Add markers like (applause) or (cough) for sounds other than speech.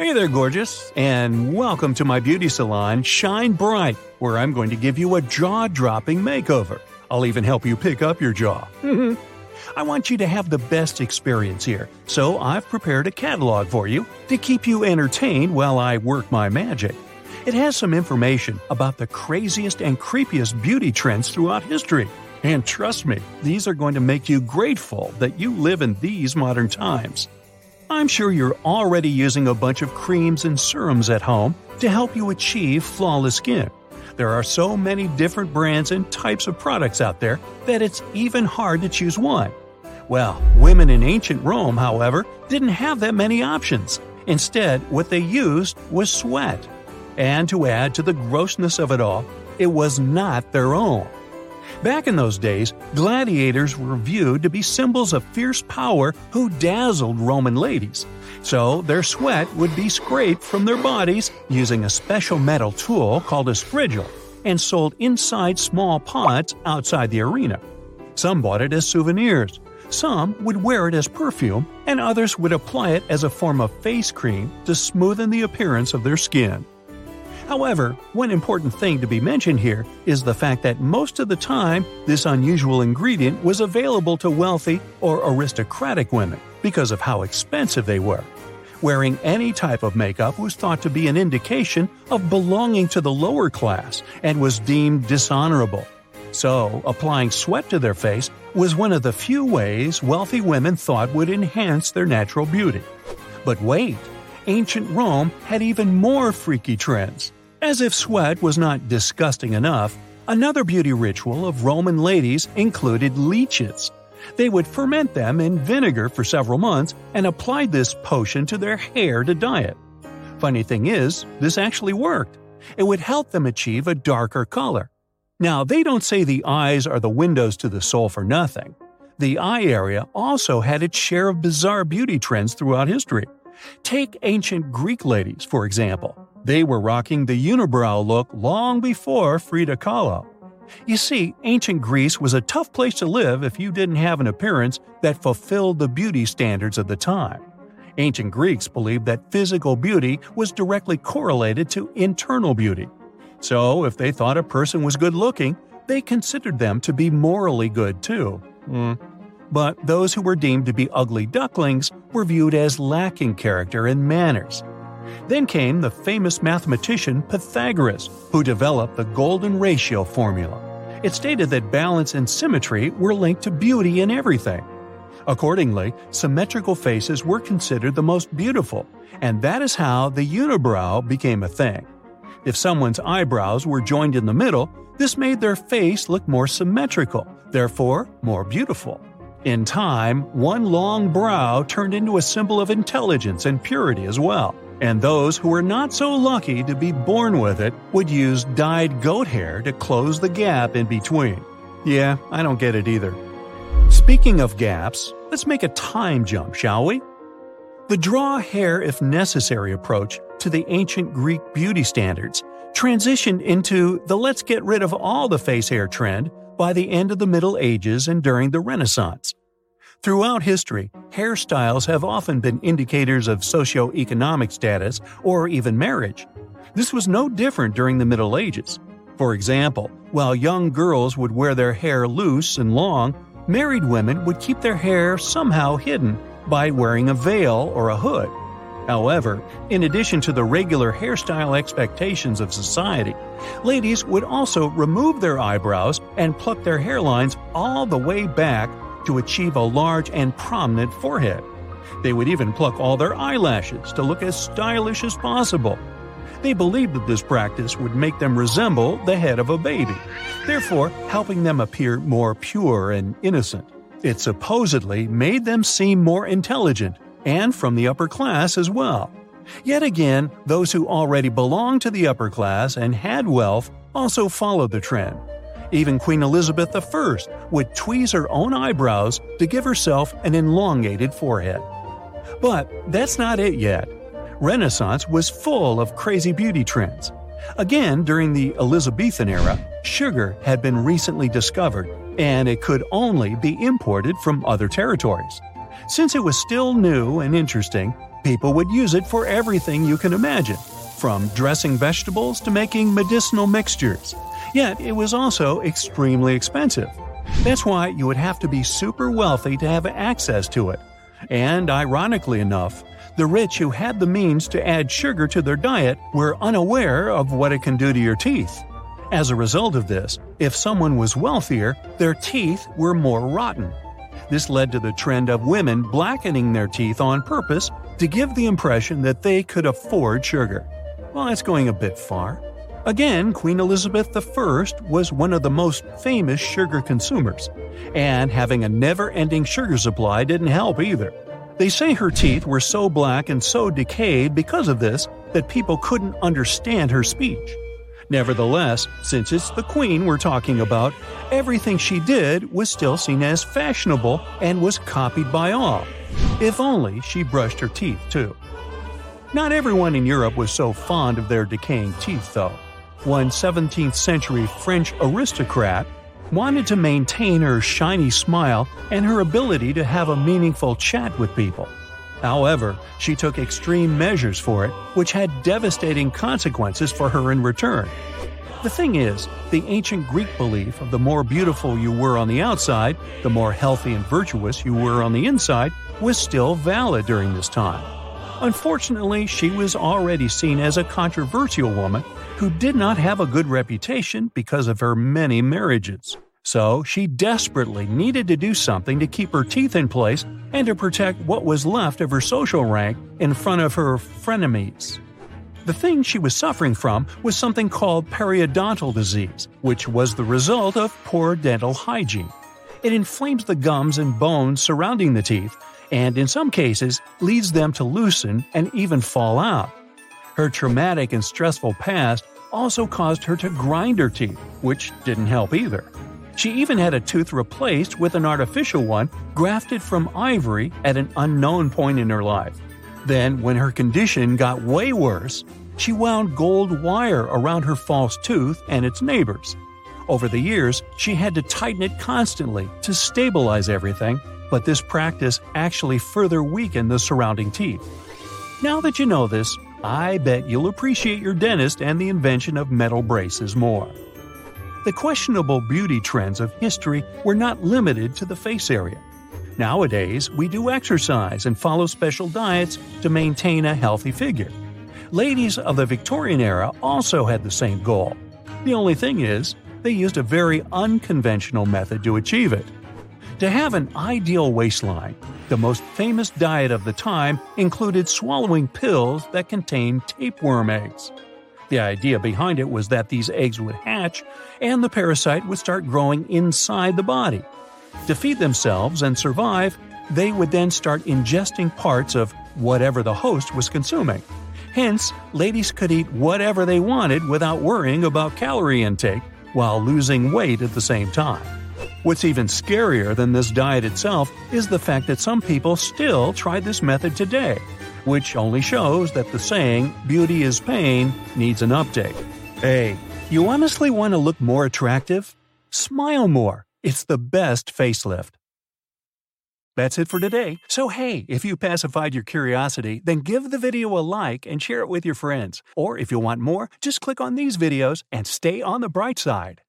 Hey there, gorgeous, and welcome to my beauty salon, Shine Bright, where I'm going to give you a jaw dropping makeover. I'll even help you pick up your jaw. (laughs) I want you to have the best experience here, so I've prepared a catalog for you to keep you entertained while I work my magic. It has some information about the craziest and creepiest beauty trends throughout history. And trust me, these are going to make you grateful that you live in these modern times. I'm sure you're already using a bunch of creams and serums at home to help you achieve flawless skin. There are so many different brands and types of products out there that it's even hard to choose one. Well, women in ancient Rome, however, didn't have that many options. Instead, what they used was sweat. And to add to the grossness of it all, it was not their own. Back in those days, gladiators were viewed to be symbols of fierce power who dazzled Roman ladies. So their sweat would be scraped from their bodies using a special metal tool called a strigil and sold inside small pots outside the arena. Some bought it as souvenirs. Some would wear it as perfume, and others would apply it as a form of face cream to smoothen the appearance of their skin. However, one important thing to be mentioned here is the fact that most of the time, this unusual ingredient was available to wealthy or aristocratic women because of how expensive they were. Wearing any type of makeup was thought to be an indication of belonging to the lower class and was deemed dishonorable. So, applying sweat to their face was one of the few ways wealthy women thought would enhance their natural beauty. But wait, ancient Rome had even more freaky trends. As if sweat was not disgusting enough, another beauty ritual of Roman ladies included leeches. They would ferment them in vinegar for several months and apply this potion to their hair to dye it. Funny thing is, this actually worked. It would help them achieve a darker color. Now, they don't say the eyes are the windows to the soul for nothing. The eye area also had its share of bizarre beauty trends throughout history. Take ancient Greek ladies, for example. They were rocking the unibrow look long before Frida Kahlo. You see, ancient Greece was a tough place to live if you didn't have an appearance that fulfilled the beauty standards of the time. Ancient Greeks believed that physical beauty was directly correlated to internal beauty. So, if they thought a person was good looking, they considered them to be morally good too. Mm. But those who were deemed to be ugly ducklings were viewed as lacking character and manners. Then came the famous mathematician Pythagoras, who developed the golden ratio formula. It stated that balance and symmetry were linked to beauty in everything. Accordingly, symmetrical faces were considered the most beautiful, and that is how the unibrow became a thing. If someone's eyebrows were joined in the middle, this made their face look more symmetrical, therefore more beautiful. In time, one long brow turned into a symbol of intelligence and purity as well and those who were not so lucky to be born with it would use dyed goat hair to close the gap in between. Yeah, I don't get it either. Speaking of gaps, let's make a time jump, shall we? The draw hair if necessary approach to the ancient Greek beauty standards transitioned into the let's get rid of all the face hair trend by the end of the Middle Ages and during the Renaissance. Throughout history, hairstyles have often been indicators of socio-economic status or even marriage. This was no different during the Middle Ages. For example, while young girls would wear their hair loose and long, married women would keep their hair somehow hidden by wearing a veil or a hood. However, in addition to the regular hairstyle expectations of society, ladies would also remove their eyebrows and pluck their hairlines all the way back to achieve a large and prominent forehead. They would even pluck all their eyelashes to look as stylish as possible. They believed that this practice would make them resemble the head of a baby, therefore helping them appear more pure and innocent. It supposedly made them seem more intelligent, and from the upper class as well. Yet again, those who already belonged to the upper class and had wealth also followed the trend. Even Queen Elizabeth I would tweeze her own eyebrows to give herself an elongated forehead. But that's not it yet. Renaissance was full of crazy beauty trends. Again, during the Elizabethan era, sugar had been recently discovered, and it could only be imported from other territories. Since it was still new and interesting, People would use it for everything you can imagine, from dressing vegetables to making medicinal mixtures. Yet it was also extremely expensive. That's why you would have to be super wealthy to have access to it. And ironically enough, the rich who had the means to add sugar to their diet were unaware of what it can do to your teeth. As a result of this, if someone was wealthier, their teeth were more rotten. This led to the trend of women blackening their teeth on purpose to give the impression that they could afford sugar. Well, that's going a bit far. Again, Queen Elizabeth I was one of the most famous sugar consumers, and having a never ending sugar supply didn't help either. They say her teeth were so black and so decayed because of this that people couldn't understand her speech. Nevertheless, since it's the Queen we're talking about, everything she did was still seen as fashionable and was copied by all. If only she brushed her teeth, too. Not everyone in Europe was so fond of their decaying teeth, though. One 17th century French aristocrat wanted to maintain her shiny smile and her ability to have a meaningful chat with people. However, she took extreme measures for it, which had devastating consequences for her in return. The thing is, the ancient Greek belief of the more beautiful you were on the outside, the more healthy and virtuous you were on the inside, was still valid during this time. Unfortunately, she was already seen as a controversial woman who did not have a good reputation because of her many marriages. So she desperately needed to do something to keep her teeth in place and to protect what was left of her social rank in front of her frenemies. The thing she was suffering from was something called periodontal disease, which was the result of poor dental hygiene. It inflames the gums and bones surrounding the teeth, and in some cases leads them to loosen and even fall out. Her traumatic and stressful past also caused her to grind her teeth, which didn't help either. She even had a tooth replaced with an artificial one grafted from ivory at an unknown point in her life. Then, when her condition got way worse, she wound gold wire around her false tooth and its neighbors. Over the years, she had to tighten it constantly to stabilize everything, but this practice actually further weakened the surrounding teeth. Now that you know this, I bet you'll appreciate your dentist and the invention of metal braces more. The questionable beauty trends of history were not limited to the face area. Nowadays, we do exercise and follow special diets to maintain a healthy figure. Ladies of the Victorian era also had the same goal. The only thing is, they used a very unconventional method to achieve it. To have an ideal waistline, the most famous diet of the time included swallowing pills that contained tapeworm eggs. The idea behind it was that these eggs would hatch and the parasite would start growing inside the body. To feed themselves and survive, they would then start ingesting parts of whatever the host was consuming. Hence, ladies could eat whatever they wanted without worrying about calorie intake while losing weight at the same time. What's even scarier than this diet itself is the fact that some people still try this method today which only shows that the saying, beauty is pain, needs an update. Hey, you honestly want to look more attractive? Smile more. It's the best facelift. That's it for today. So hey, if you pacified your curiosity, then give the video a like and share it with your friends. Or if you want more, just click on these videos and stay on the bright side.